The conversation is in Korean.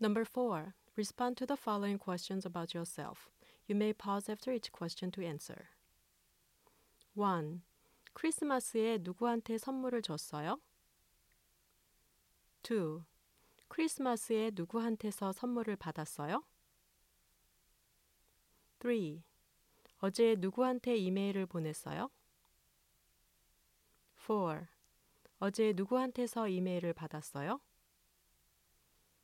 Number 4. Respond to the following questions about yourself. You may pause after each question to answer. 1. 크리스마스에 누구한테 선물을 줬어요? 2. 크리스마스에 누구한테서 선물을 받았어요? 3. 어제 누구한테 이메일을 보냈어요? 4. 어제 누구한테서 이메일을 받았어요?